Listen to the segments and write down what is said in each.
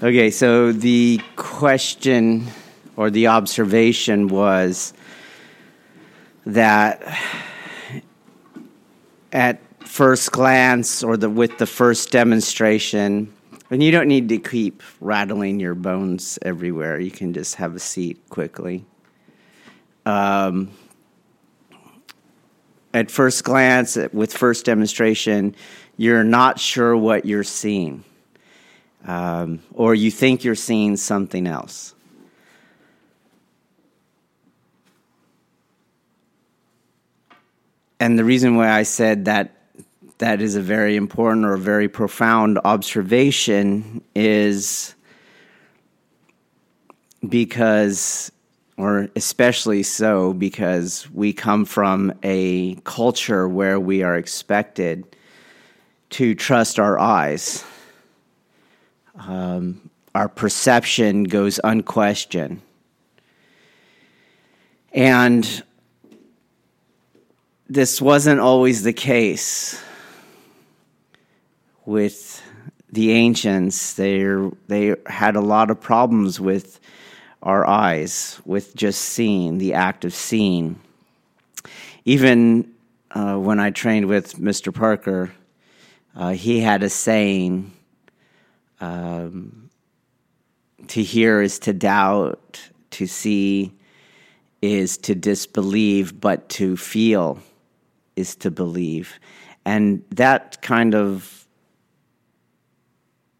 Okay, so the question or the observation was that at first glance or the with the first demonstration, and you don't need to keep rattling your bones everywhere. You can just have a seat quickly. Um, at first glance, with first demonstration, you're not sure what you're seeing um, or you think you're seeing something else. And the reason why I said that that is a very important or very profound observation is because, or especially so, because we come from a culture where we are expected to trust our eyes um, our perception goes unquestioned. And this wasn't always the case with the ancients. They they had a lot of problems with our eyes, with just seeing, the act of seeing. Even uh, when I trained with Mr. Parker, uh, he had a saying um, to hear is to doubt, to see is to disbelieve, but to feel is to believe. And that kind of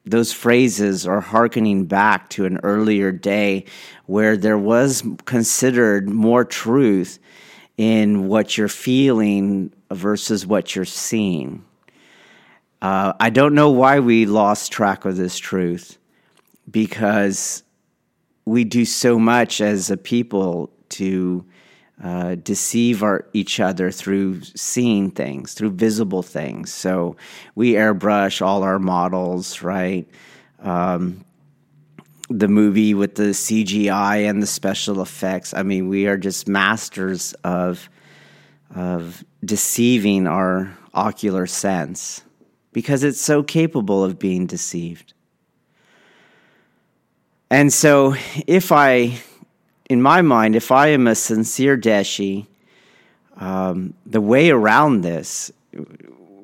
those phrases are hearkening back to an earlier day where there was considered more truth in what you're feeling versus what you're seeing. Uh, I don't know why we lost track of this truth because we do so much as a people to uh, deceive our, each other through seeing things, through visible things. So we airbrush all our models, right? Um, the movie with the CGI and the special effects. I mean, we are just masters of of deceiving our ocular sense because it's so capable of being deceived. And so, if I, in my mind, if I am a sincere Deshi, um, the way around this,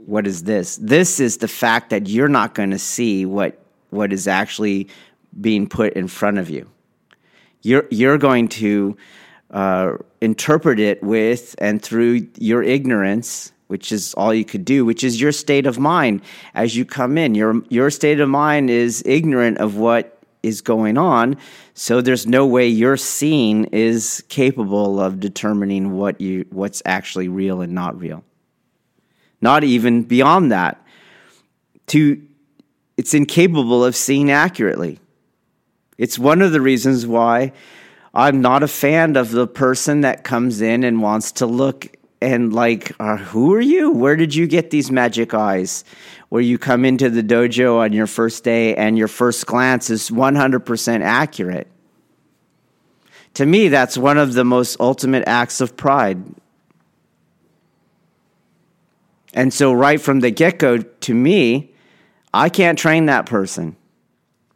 what is this? This is the fact that you're not going to see what what is actually being put in front of you. You're you're going to uh, interpret it with and through your ignorance which is all you could do, which is your state of mind as you come in. Your your state of mind is ignorant of what is going on, so there's no way your seeing is capable of determining what you what's actually real and not real. Not even beyond that. To it's incapable of seeing accurately. It's one of the reasons why I'm not a fan of the person that comes in and wants to look and like, uh, who are you? Where did you get these magic eyes? Where you come into the dojo on your first day and your first glance is 100% accurate. To me, that's one of the most ultimate acts of pride. And so, right from the get go, to me, I can't train that person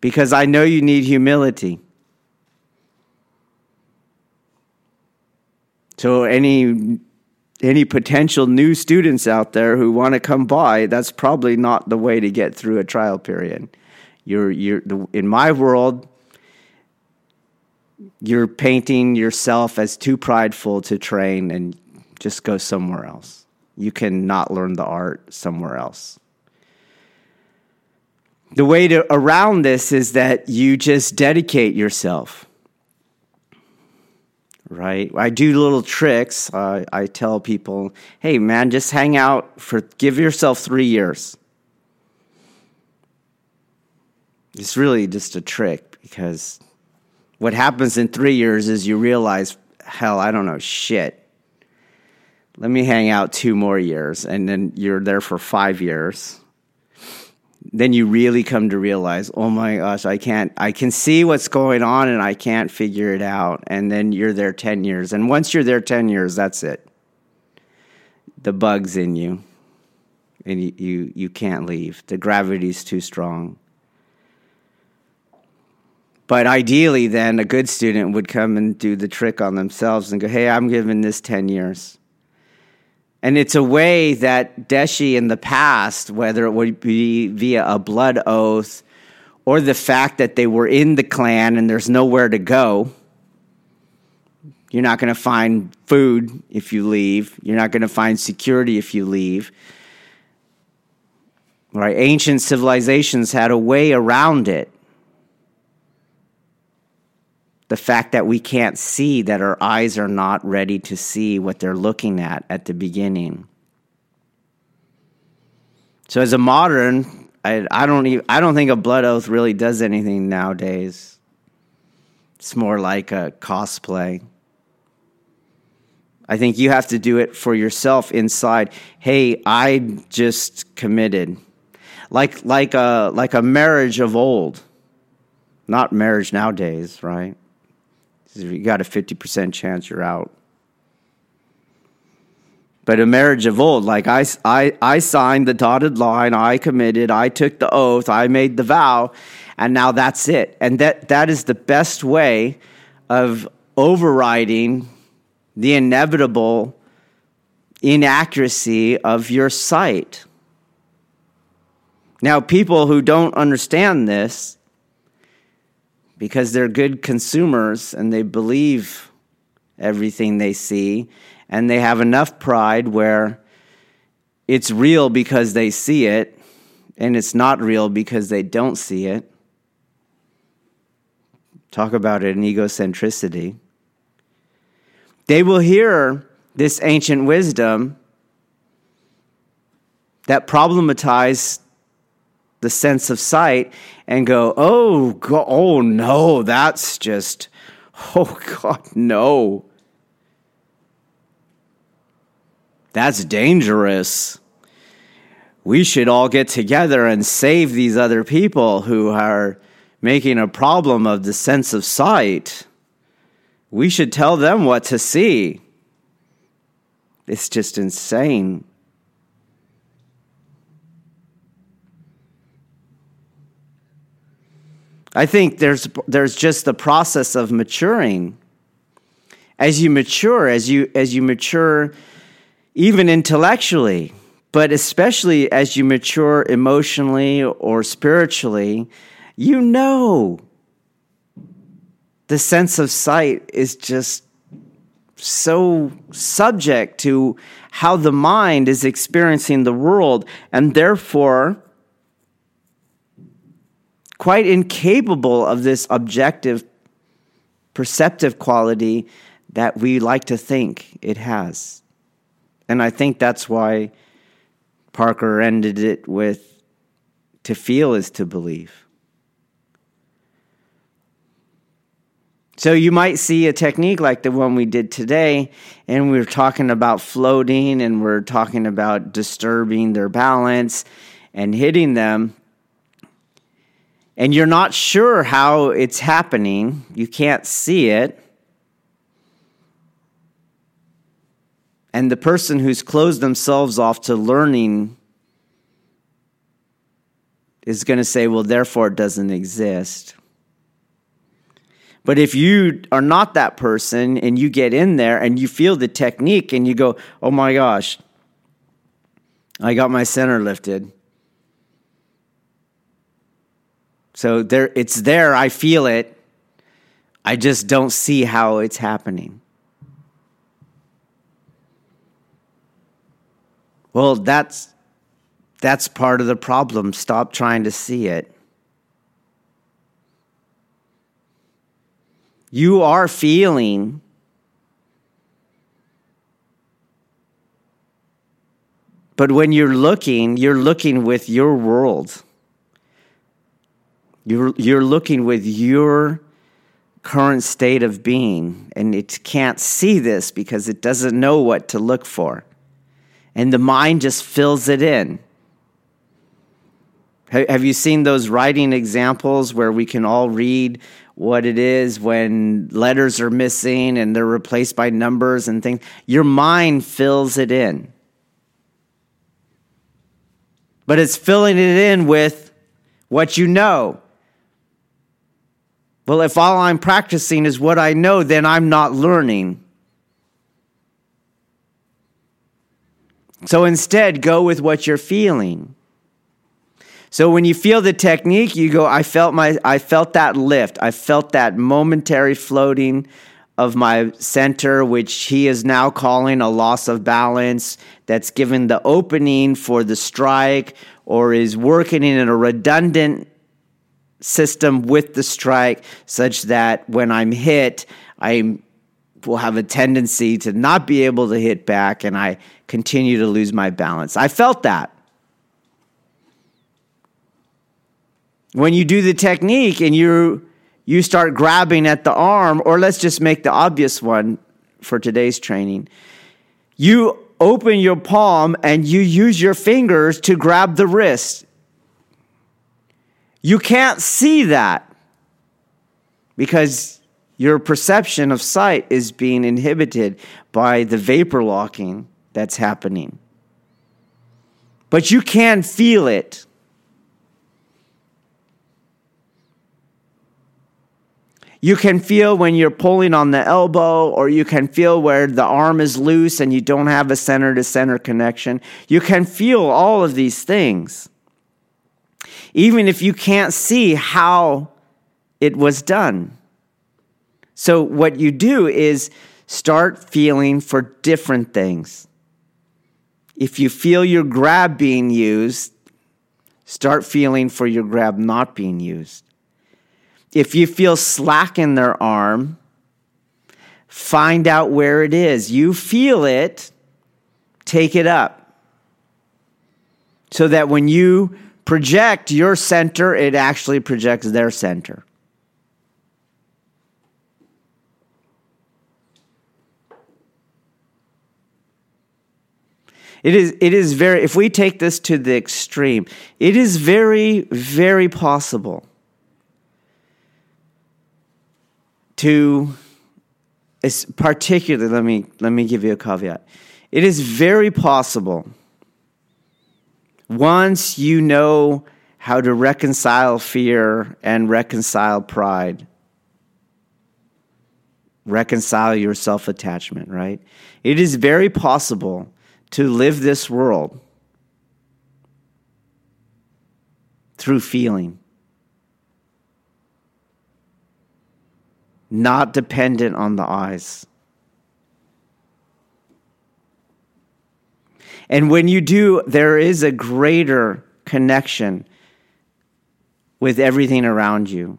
because I know you need humility. So, any any potential new students out there who want to come by, that's probably not the way to get through a trial period. You're, you're, in my world, you're painting yourself as too prideful to train and just go somewhere else. You can not learn the art somewhere else. The way to around this is that you just dedicate yourself right? I do little tricks. Uh, I tell people, hey, man, just hang out for, give yourself three years. It's really just a trick because what happens in three years is you realize, hell, I don't know shit. Let me hang out two more years, and then you're there for five years then you really come to realize, oh my gosh, I can't, I can see what's going on and I can't figure it out. And then you're there 10 years. And once you're there 10 years, that's it. The bug's in you and you, you, you can't leave. The gravity's too strong. But ideally, then a good student would come and do the trick on themselves and go, hey, I'm giving this 10 years. And it's a way that Deshi in the past, whether it would be via a blood oath or the fact that they were in the clan and there's nowhere to go, you're not going to find food if you leave. You're not going to find security if you leave. Right? Ancient civilizations had a way around it the fact that we can't see, that our eyes are not ready to see what they're looking at at the beginning. So, as a modern, I, I don't even, I don't think a blood oath really does anything nowadays. It's more like a cosplay. I think you have to do it for yourself inside. Hey, I just committed, like like a like a marriage of old, not marriage nowadays, right? You got a 50% chance you're out. But a marriage of old, like I, I, I signed the dotted line, I committed, I took the oath, I made the vow, and now that's it. And that, that is the best way of overriding the inevitable inaccuracy of your sight. Now, people who don't understand this because they're good consumers and they believe everything they see and they have enough pride where it's real because they see it and it's not real because they don't see it. Talk about in egocentricity. They will hear this ancient wisdom that problematize the sense of sight and go, oh, go, oh no, that's just, oh God, no. That's dangerous. We should all get together and save these other people who are making a problem of the sense of sight. We should tell them what to see. It's just insane. I think there's there's just the process of maturing. As you mature, as you as you mature even intellectually, but especially as you mature emotionally or spiritually, you know the sense of sight is just so subject to how the mind is experiencing the world and therefore quite incapable of this objective, perceptive quality that we like to think it has. And I think that's why Parker ended it with to feel is to believe. So you might see a technique like the one we did today, and we are talking about floating and we're talking about disturbing their balance and hitting them and you're not sure how it's happening, you can't see it. And the person who's closed themselves off to learning is going to say, well, therefore it doesn't exist. But if you are not that person and you get in there and you feel the technique and you go, oh my gosh, I got my center lifted. So there, it's there. I feel it. I just don't see how it's happening. Well, that's that's part of the problem. Stop trying to see it. You are feeling But when you're looking, you're looking with your world. You're, you're looking with your current state of being, and it can't see this because it doesn't know what to look for. And the mind just fills it in. Have you seen those writing examples where we can all read what it is when letters are missing and they're replaced by numbers and things? Your mind fills it in. But it's filling it in with what you know. Well, if all I'm practicing is what I know, then I'm not learning. So instead, go with what you're feeling. So when you feel the technique, you go, I felt my I felt that lift. I felt that momentary floating of my center, which he is now calling a loss of balance, that's given the opening for the strike or is working in a redundant system with the strike such that when I'm hit, I will have a tendency to not be able to hit back and I continue to lose my balance. I felt that. when you do the technique and you you start grabbing at the arm or let's just make the obvious one for today's training you open your palm and you use your fingers to grab the wrist you can't see that because your perception of sight is being inhibited by the vapor locking that's happening. But you can feel it. You can feel when you're pulling on the elbow, or you can feel where the arm is loose and you don't have a center to center connection. You can feel all of these things, even if you can't see how it was done. So, what you do is start feeling for different things. If you feel your grab being used, start feeling for your grab not being used. If you feel slack in their arm, find out where it is. You feel it, take it up. So that when you project your center, it actually projects their center. It is, it is very, if we take this to the extreme, it is very, very possible to particularly let me let me give you a caveat. It is very possible once you know how to reconcile fear and reconcile pride, reconcile your self attachment, right? It is very possible to live this world through feeling. not dependent on the eyes. And when you do, there is a greater connection with everything around you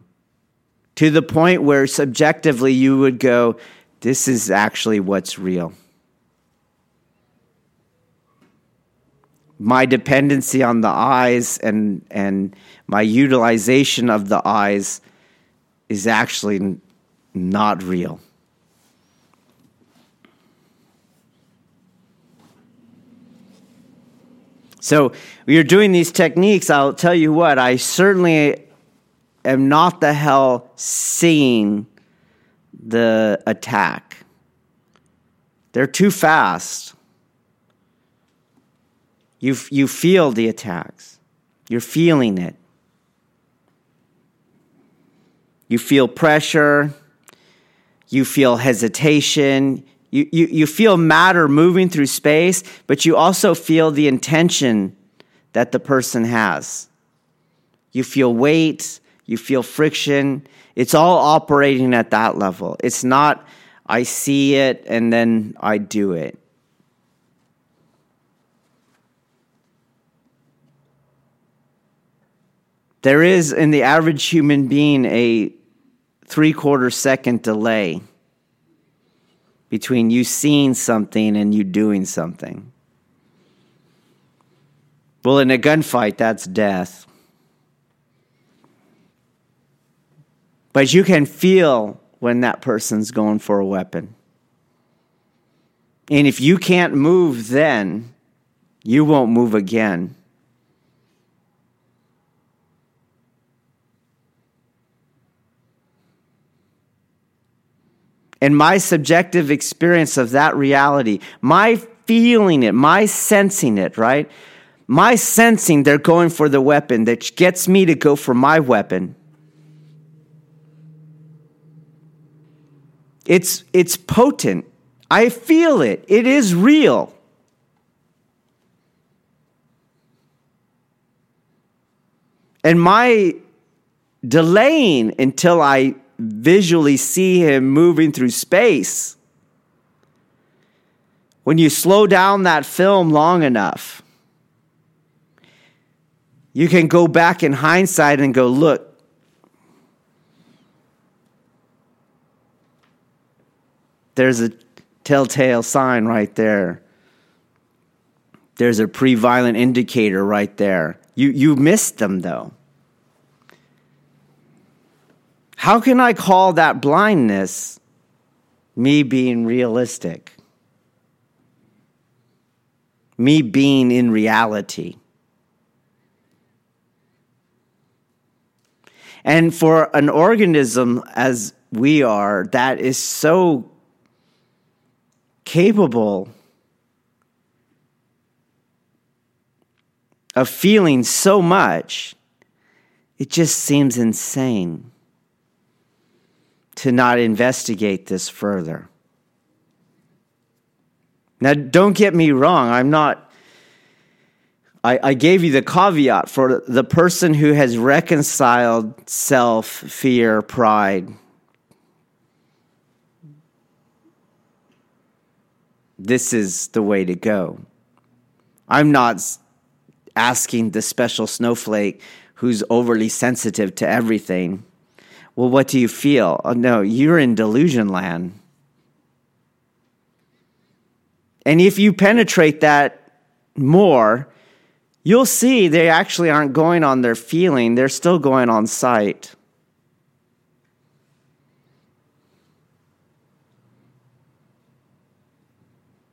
to the point where subjectively you would go, This is actually what's real. My dependency on the eyes and, and my utilization of the eyes is actually not real. So, you're doing these techniques, I'll tell you what, I certainly am not the hell seeing the attack. They're too fast. You, you feel the attacks, you're feeling it. You feel pressure, you feel hesitation, you, you, you feel matter moving through space, but you also feel the intention that the person has. You feel weight, you feel friction. It's all operating at that level. It's not, I see it and then I do it. There is in the average human being a three quarter second delay between you seeing something and you doing something. Well, in a gunfight, that's death. But you can feel when that person's going for a weapon. And if you can't move then, you won't move again. And my subjective experience of that reality, my feeling it, my sensing it, right? My sensing they're going for the weapon that gets me to go for my weapon. It's, it's potent. I feel it. It is real. And my delaying until I visually see him moving through space. When you slow down that film long enough, you can go back in hindsight and go, look, there's a telltale sign right there. There's a pre violent indicator right there. You, you missed them though. How can I call that blindness me being realistic? Me being in reality? And for an organism as we are, that is so capable of feeling so much, it just seems insane to not investigate this further. Now, don't get me wrong, I'm not. I, I gave you the caveat for the person who has reconciled self, fear, pride. This is the way to go. I'm not asking the special snowflake who's overly sensitive to everything well, what do you feel? Oh, no, you're in delusion land. And if you penetrate that more, you'll see they actually aren't going on their feeling, they're still going on sight.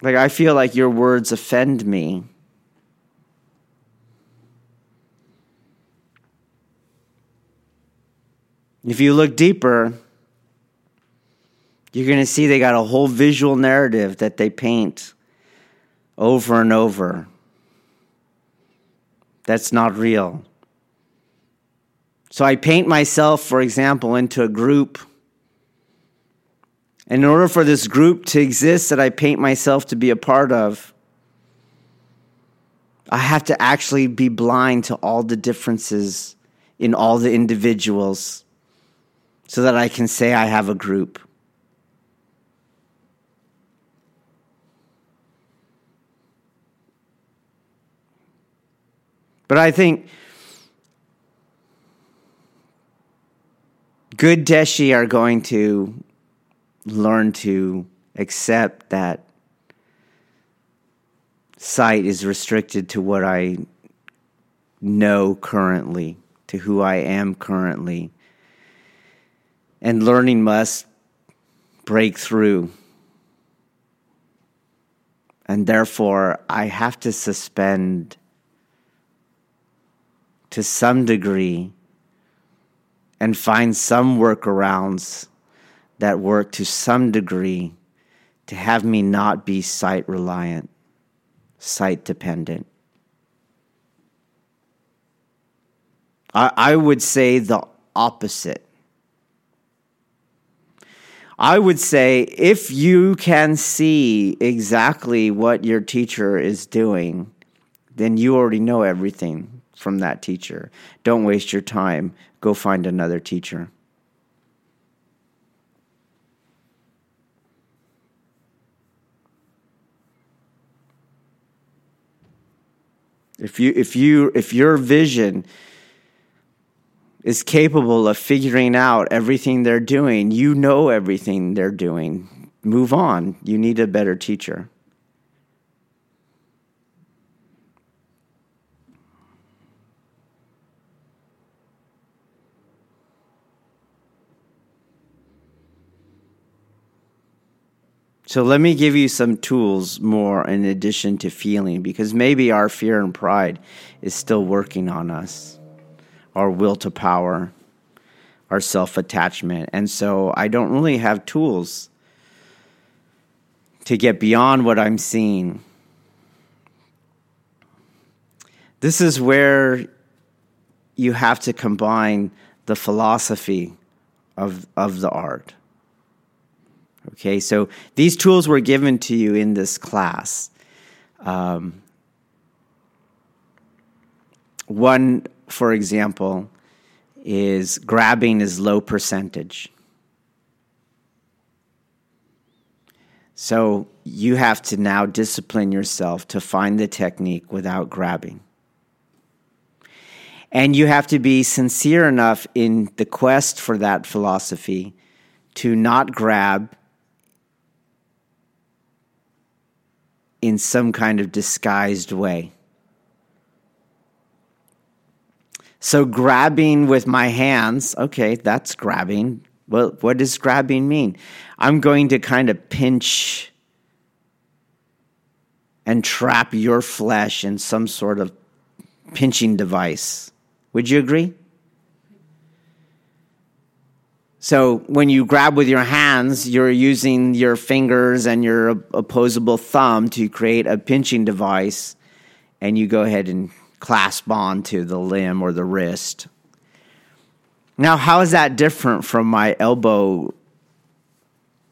Like, I feel like your words offend me. If you look deeper, you're going to see they got a whole visual narrative that they paint over and over. That's not real. So I paint myself, for example, into a group. And in order for this group to exist that I paint myself to be a part of, I have to actually be blind to all the differences in all the individuals so that I can say I have a group. But I think good Deshi are going to learn to accept that sight is restricted to what I know currently, to who I am currently and learning must break through. And therefore, I have to suspend to some degree and find some workarounds that work to some degree to have me not be sight reliant, sight dependent. I, I would say the opposite. I would say if you can see exactly what your teacher is doing, then you already know everything from that teacher. Don't waste your time. Go find another teacher. If you if you if your vision is capable of figuring out everything they're doing. You know everything they're doing. Move on. You need a better teacher. So let me give you some tools more in addition to feeling, because maybe our fear and pride is still working on us our will to power, our self attachment. And so I don't really have tools to get beyond what I'm seeing. This is where you have to combine the philosophy of, of the art. Okay, so these tools were given to you in this class. Um, one, for example, is grabbing is low percentage. So you have to now discipline yourself to find the technique without grabbing. And you have to be sincere enough in the quest for that philosophy to not grab in some kind of disguised way. So, grabbing with my hands, okay, that's grabbing. Well, what does grabbing mean? I'm going to kind of pinch and trap your flesh in some sort of pinching device. Would you agree? So when you grab with your hands, you're using your fingers and your opposable thumb to create a pinching device, and you go ahead and clasp on to the limb or the wrist. Now, how is that different from my elbow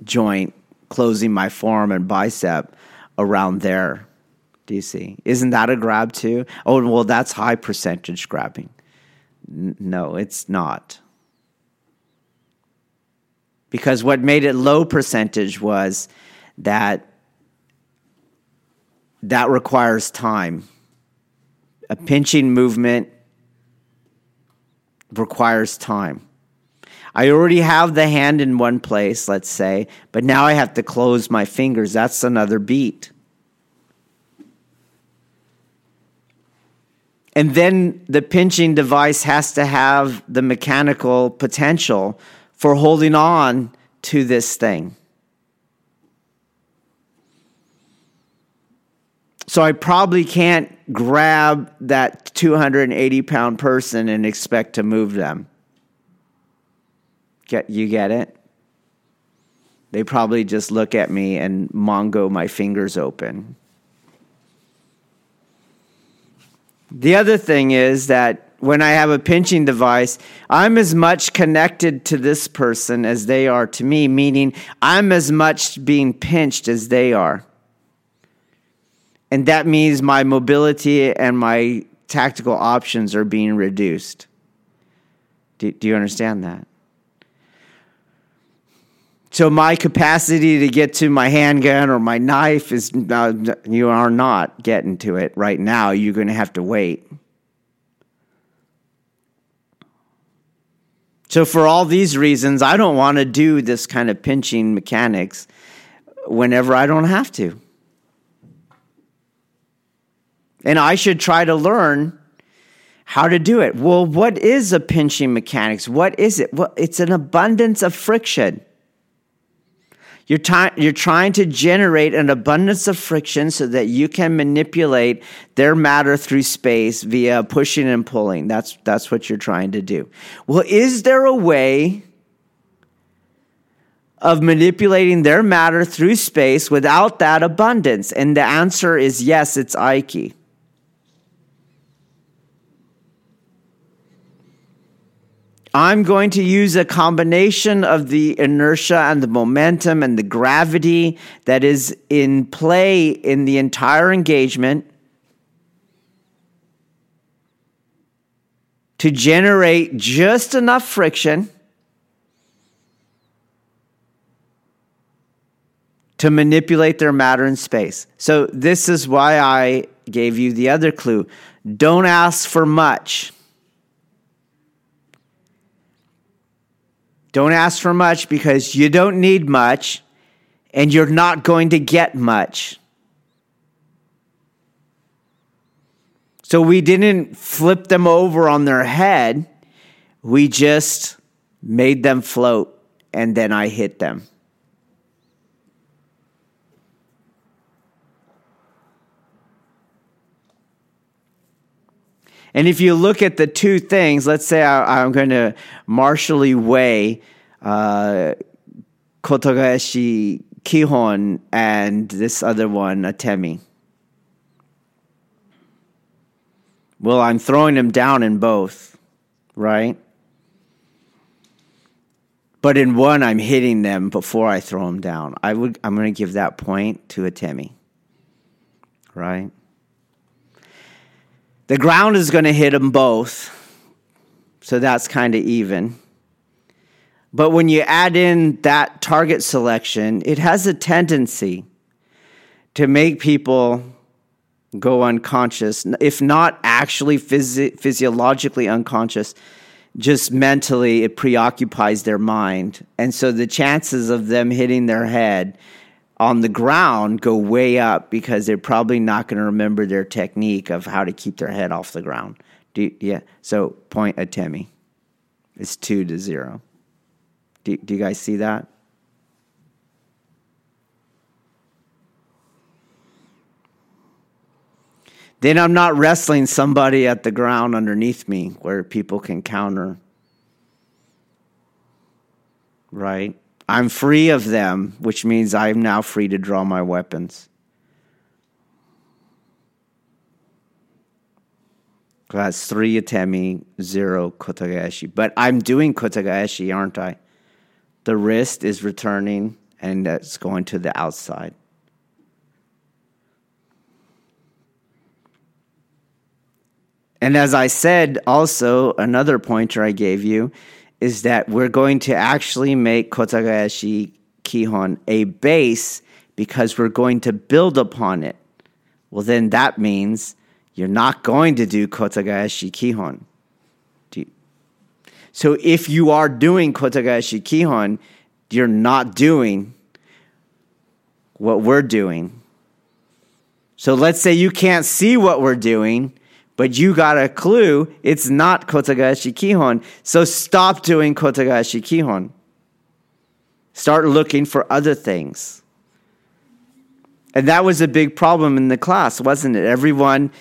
joint closing my forearm and bicep around there? Do you see? Isn't that a grab too? Oh, well, that's high percentage grabbing. N- no, it's not. Because what made it low percentage was that that requires time. A pinching movement requires time. I already have the hand in one place, let's say, but now I have to close my fingers. That's another beat. And then the pinching device has to have the mechanical potential for holding on to this thing. So I probably can't grab that 280 pound person and expect to move them. Get you get it? They probably just look at me and mongo my fingers open. The other thing is that when I have a pinching device, I'm as much connected to this person as they are to me, meaning I'm as much being pinched as they are. And that means my mobility and my tactical options are being reduced. Do, do you understand that? So my capacity to get to my handgun or my knife is uh, you are not getting to it right now. You're going to have to wait. So for all these reasons, I don't want to do this kind of pinching mechanics whenever I don't have to. And I should try to learn how to do it. Well, what is a pinching mechanics? What is it? Well, it's an abundance of friction. You're, you're trying to generate an abundance of friction so that you can manipulate their matter through space via pushing and pulling. That's, that's what you're trying to do. Well, is there a way of manipulating their matter through space without that abundance? And the answer is yes, it's Aiki. I'm going to use a combination of the inertia and the momentum and the gravity that is in play in the entire engagement to generate just enough friction to manipulate their matter in space. So, this is why I gave you the other clue. Don't ask for much. Don't ask for much because you don't need much and you're not going to get much. So we didn't flip them over on their head. We just made them float and then I hit them. And if you look at the two things, let's say I, am going to martially weigh uh, Kihon and this other one, Atemi. Well, I'm throwing them down in both, right? But in one, I'm hitting them before I throw them down. I would, I'm going to give that point to Atemi, right? The ground is going to hit them both, so that's kind of even. But when you add in that target selection, it has a tendency to make people go unconscious, if not actually physi- physiologically unconscious, just mentally it preoccupies their mind. And so the chances of them hitting their head on the ground go way up because they're probably not going to remember their technique of how to keep their head off the ground. You, yeah. So point Atemi. It's two to zero. Do, do you guys see that? Then I'm not wrestling somebody at the ground underneath me where people can counter. Right? I'm free of them, which means I'm now free to draw my weapons. That's three Atemi, zero Kotegaeshi. But I'm doing Kotegaeshi, aren't I? The wrist is returning and it's going to the outside. And as I said, also, another pointer I gave you is that we're going to actually make Kotegaeshi Kihon a base because we're going to build upon it. Well, then that means you're not going to do Kotegaeshi Kihon. You, so if you are doing Kotegaeshi Kihon, you're not doing what we're doing. So let's say you can't see what we're doing but you got a clue it's not Kotegaeshi Kihon. So stop doing Kotegaeshi Kihon. Start looking for other things. And that was a big problem in the class, wasn't it? Everyone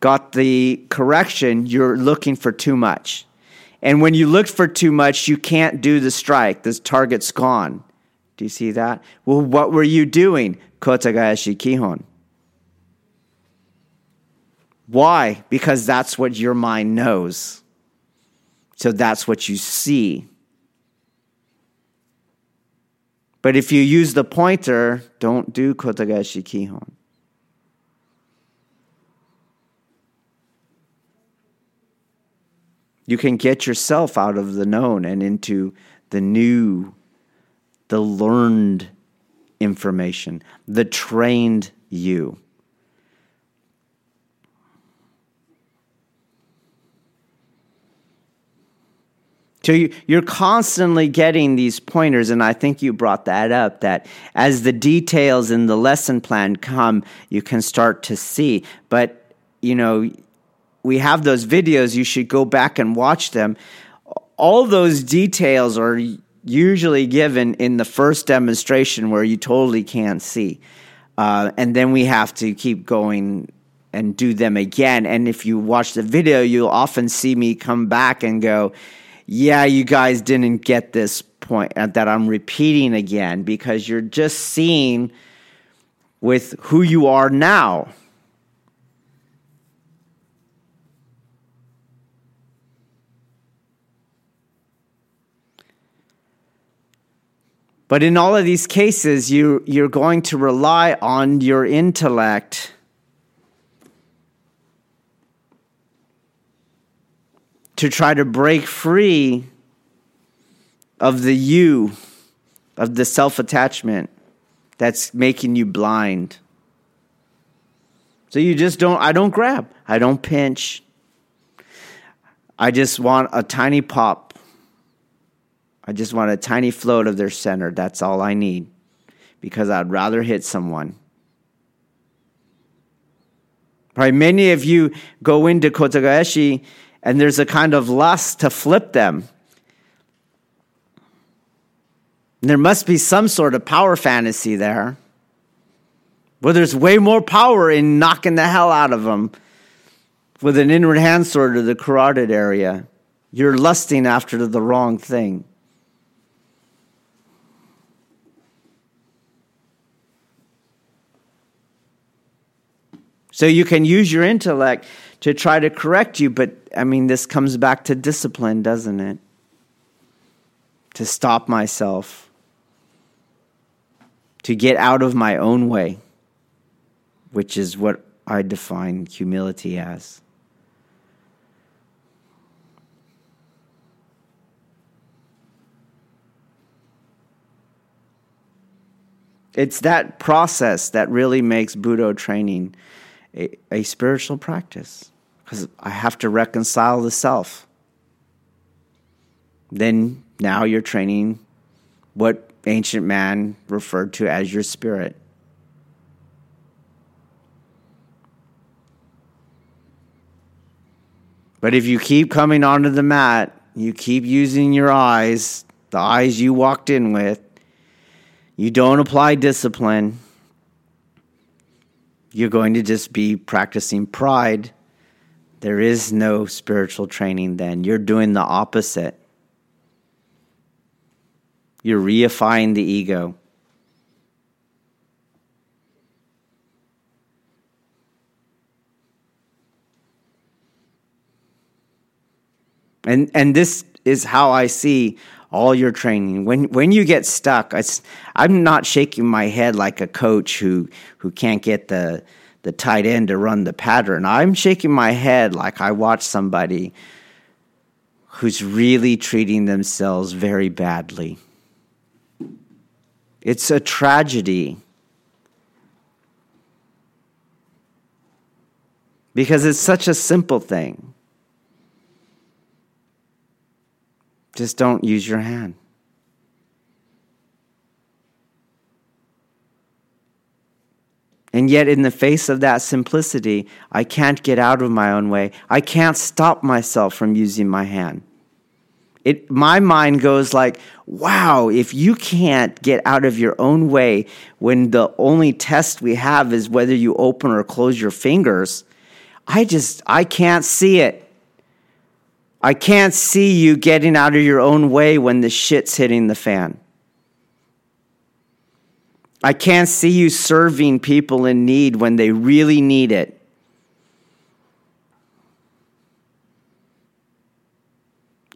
got the correction you're looking for too much. And when you look for too much, you can't do the strike. The target's gone. Do you see that? Well, what were you doing? Kotegaeshi Kihon. Why? Because that's what your mind knows. So that's what you see. But if you use the pointer, don't do Kotegaeshi Kihon. You can get yourself out of the known and into the new, the learned information, the trained you. So you're constantly getting these pointers, and I think you brought that up. That as the details in the lesson plan come, you can start to see. But you know, we have those videos. You should go back and watch them. All those details are usually given in the first demonstration where you totally can't see, uh, and then we have to keep going and do them again. And if you watch the video, you'll often see me come back and go yeah, you guys didn't get this point uh, that I'm repeating again because you're just seeing with who you are now. But in all of these cases, you, you're going to rely on your intellect to try to break free of the you, of the self attachment that's making you blind. So you just don't, I don't grab, I don't pinch. I just want a tiny pop. I just want a tiny float of their center. That's all I need because I'd rather hit someone. Right? Many of you go into Kotegaeshi and there's a kind of lust to flip them. there must be some sort of power fantasy there where there's way more power in knocking the hell out of them, with an inward hand sword to the carotid area. You're lusting after the wrong thing. So you can use your intellect to try to correct you, but I mean, this comes back to discipline, doesn't it? To stop myself, to get out of my own way, which is what I define humility as. It's that process that really makes Budo training a, a spiritual practice because I have to reconcile the self. Then now you're training what ancient man referred to as your spirit. But if you keep coming onto the mat, you keep using your eyes, the eyes you walked in with, you don't apply discipline, you're going to just be practicing pride. There is no spiritual training then. You're doing the opposite. You're reifying the ego. And and this is how I see all your training. When when you get stuck, I, I'm not shaking my head like a coach who who can't get the the tight end to run the pattern. I'm shaking my head like I watch somebody who's really treating themselves very badly. It's a tragedy. Because it's such a simple thing. Just don't use your hand. And yet, in the face of that simplicity, I can't get out of my own way. I can't stop myself from using my hand. It, my mind goes like, wow, if you can't get out of your own way when the only test we have is whether you open or close your fingers, I just, I can't see it. I can't see you getting out of your own way when the shit's hitting the fan. I can't see you serving people in need when they really need it.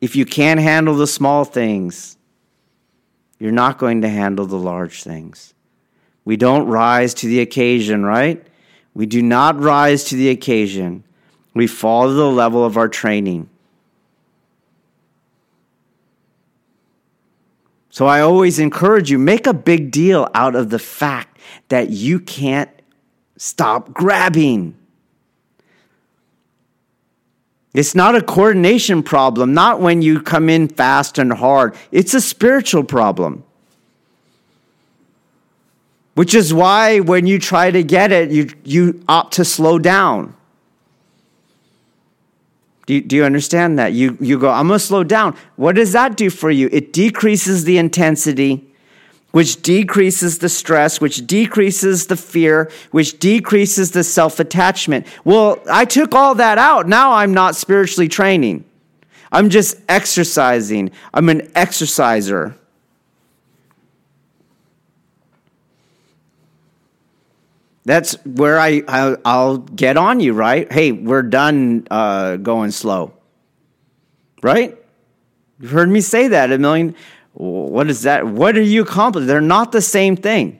If you can't handle the small things, you're not going to handle the large things. We don't rise to the occasion, right? We do not rise to the occasion. We fall to the level of our training. So I always encourage you make a big deal out of the fact that you can't stop grabbing. It's not a coordination problem, not when you come in fast and hard. It's a spiritual problem. Which is why when you try to get it, you, you opt to slow down. Do you, do you understand that? You, you go, I'm going to slow down. What does that do for you? It decreases the intensity, which decreases the stress, which decreases the fear, which decreases the self attachment. Well, I took all that out. Now I'm not spiritually training. I'm just exercising. I'm an exerciser. That's where I, I will get on you, right? Hey, we're done uh, going slow, right? You've heard me say that a million. What is that? What are you accomplishing? They're not the same thing.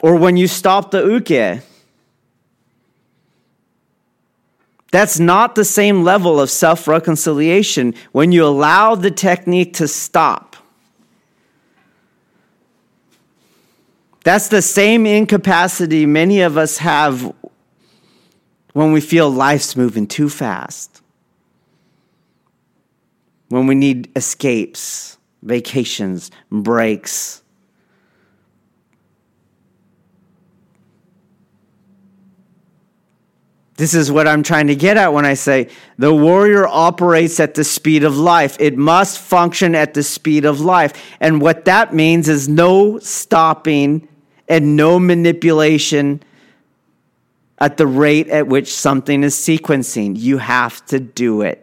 Or when you stop the uke, that's not the same level of self reconciliation when you allow the technique to stop. That's the same incapacity many of us have when we feel life's moving too fast, when we need escapes, vacations, breaks. This is what I'm trying to get at when I say the warrior operates at the speed of life. It must function at the speed of life. And what that means is no stopping and no manipulation at the rate at which something is sequencing. You have to do it.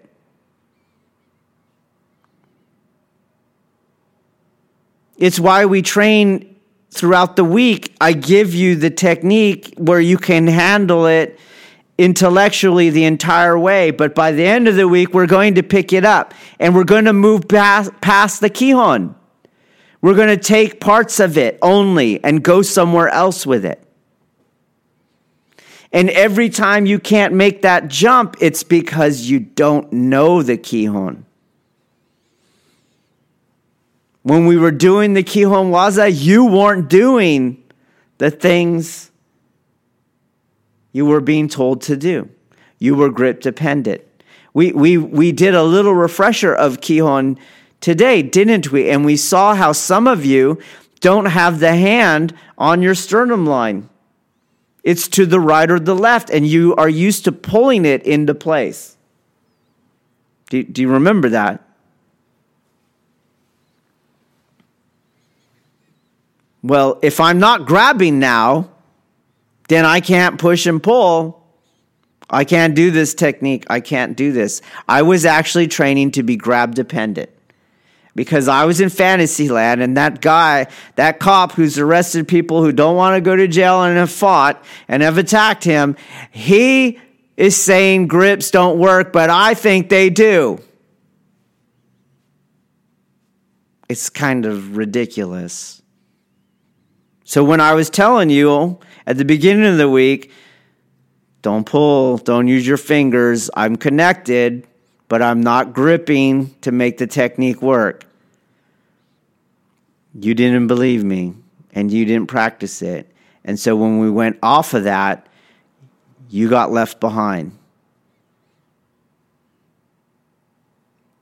It's why we train throughout the week. I give you the technique where you can handle it intellectually the entire way, but by the end of the week, we're going to pick it up and we're going to move past, past the Kihon. We're going to take parts of it only and go somewhere else with it. And every time you can't make that jump, it's because you don't know the Kihon. When we were doing the Kihon Waza, you weren't doing the things you were being told to do. You were grip dependent. We, we, we did a little refresher of Kihon today, didn't we? And we saw how some of you don't have the hand on your sternum line. It's to the right or the left, and you are used to pulling it into place. Do, do you remember that? Well, if I'm not grabbing now, then I can't push and pull. I can't do this technique. I can't do this. I was actually training to be grab dependent because I was in fantasy land and that guy, that cop who's arrested people who don't want to go to jail and have fought and have attacked him, he is saying grips don't work, but I think they do. It's kind of ridiculous. So when I was telling you at the beginning of the week, don't pull, don't use your fingers, I'm connected, but I'm not gripping to make the technique work. You didn't believe me and you didn't practice it. And so when we went off of that, you got left behind.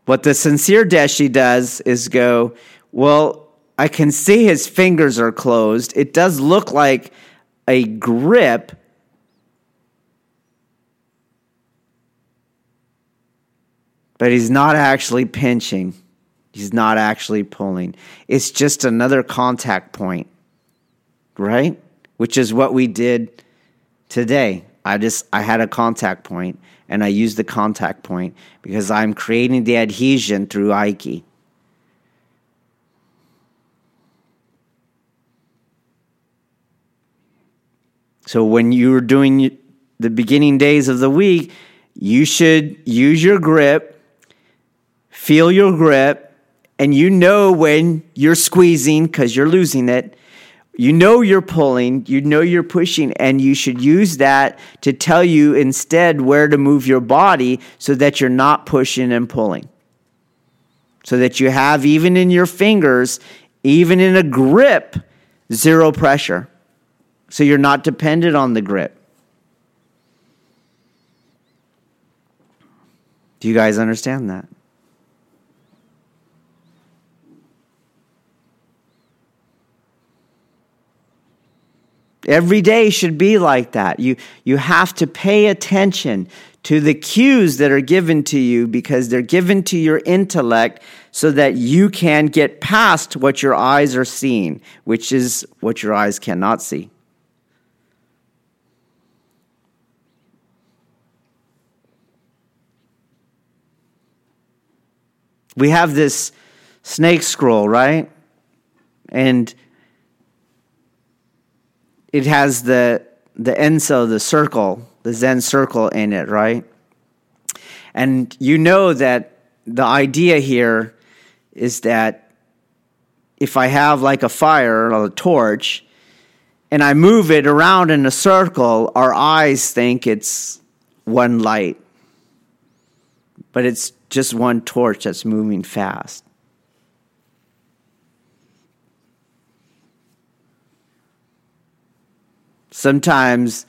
What the sincere Deshi does is go, Well, I can see his fingers are closed. It does look like a grip, but he's not actually pinching. He's not actually pulling. It's just another contact point, right? Which is what we did today. I just I had a contact point and I used the contact point because I'm creating the adhesion through Aiki. So when you're doing the beginning days of the week, you should use your grip feel your grip, and you know when you're squeezing because you're losing it. You know you're pulling, you know you're pushing, and you should use that to tell you instead where to move your body so that you're not pushing and pulling. So that you have, even in your fingers, even in a grip, zero pressure. So you're not dependent on the grip. Do you guys understand that? Every day should be like that. You, you have to pay attention to the cues that are given to you because they're given to your intellect so that you can get past what your eyes are seeing, which is what your eyes cannot see. We have this snake scroll, right? And it has the the enso, the circle, the Zen circle in it, right? And you know that the idea here is that if I have like a fire or a torch and I move it around in a circle, our eyes think it's one light. But it's just one torch that's moving fast. Sometimes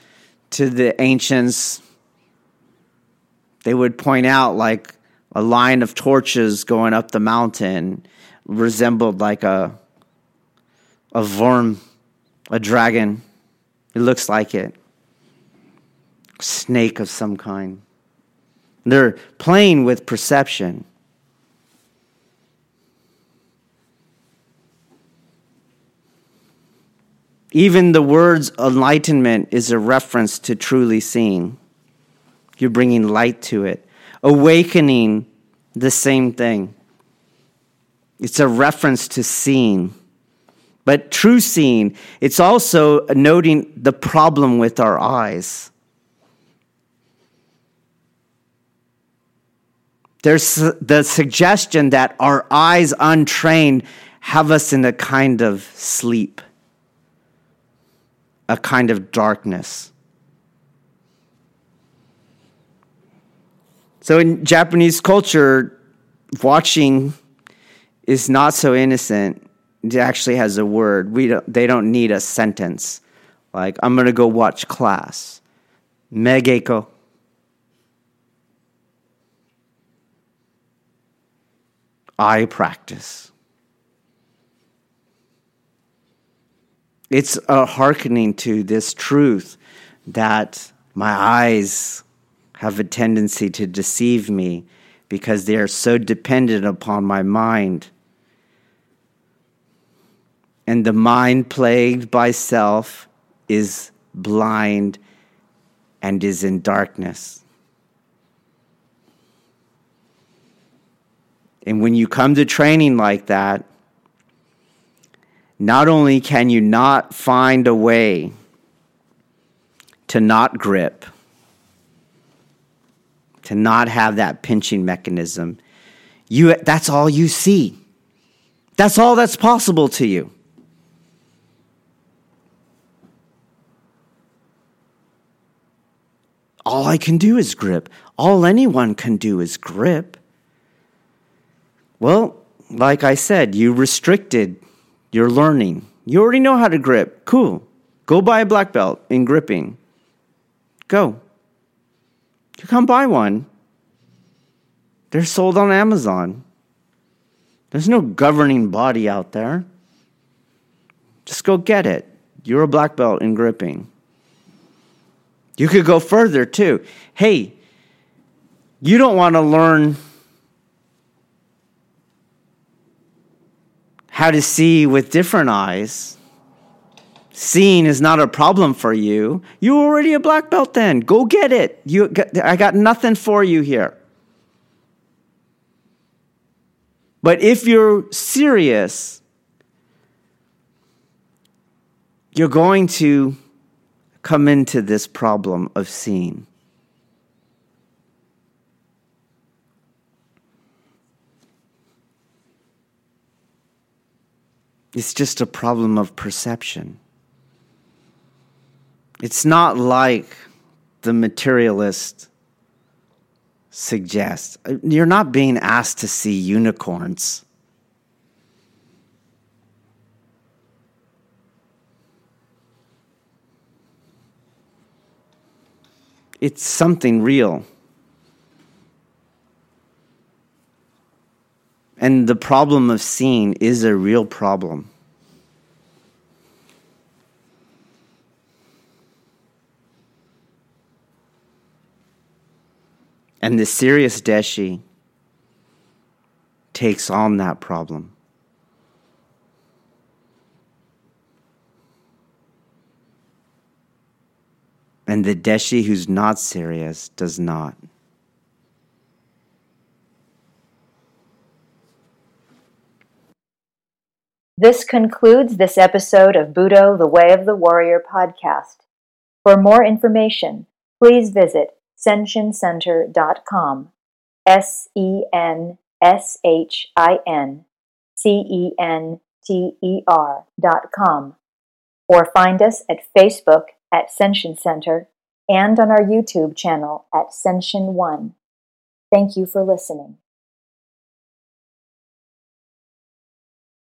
to the ancients, they would point out like a line of torches going up the mountain resembled like a a worm, a dragon. It looks like it. Snake of some kind. They're playing with perception. Even the words enlightenment is a reference to truly seeing. You're bringing light to it. Awakening, the same thing. It's a reference to seeing. But true seeing, it's also noting the problem with our eyes. There's the suggestion that our eyes untrained have us in a kind of sleep, a kind of darkness. So in Japanese culture, watching is not so innocent. It actually has a word. We don't, they don't need a sentence like I'm going to go watch class. Megeko. I practice. It's a hearkening to this truth that my eyes have a tendency to deceive me because they are so dependent upon my mind. And the mind plagued by self is blind and is in darkness. And when you come to training like that, not only can you not find a way to not grip, to not have that pinching mechanism, you, that's all you see. That's all that's possible to you. All I can do is grip. All anyone can do is grip. Well, like I said, you restricted your learning. You already know how to grip. Cool. Go buy a black belt in gripping. Go. You come buy one. They're sold on Amazon. There's no governing body out there. Just go get it. You're a black belt in gripping. You could go further too. Hey, you don't want to learn how to see with different eyes. Seeing is not a problem for you. You're already a black belt then. Go get it. You, I got nothing for you here. But if you're serious, you're going to come into this problem of seeing. It's just a problem of perception. It's not like the materialist suggests. You're not being asked to see unicorns. It's something real. And the problem of seeing is a real problem. And the serious Deshi takes on that problem. And the Deshi who's not serious does not. This concludes this episode of Budo, the Way of the Warrior podcast. For more information, please visit senshincenter.com. S E N S H I N C E N T E R.com. Or find us at Facebook at Senshin Center and on our YouTube channel at Senshin One. Thank you for listening.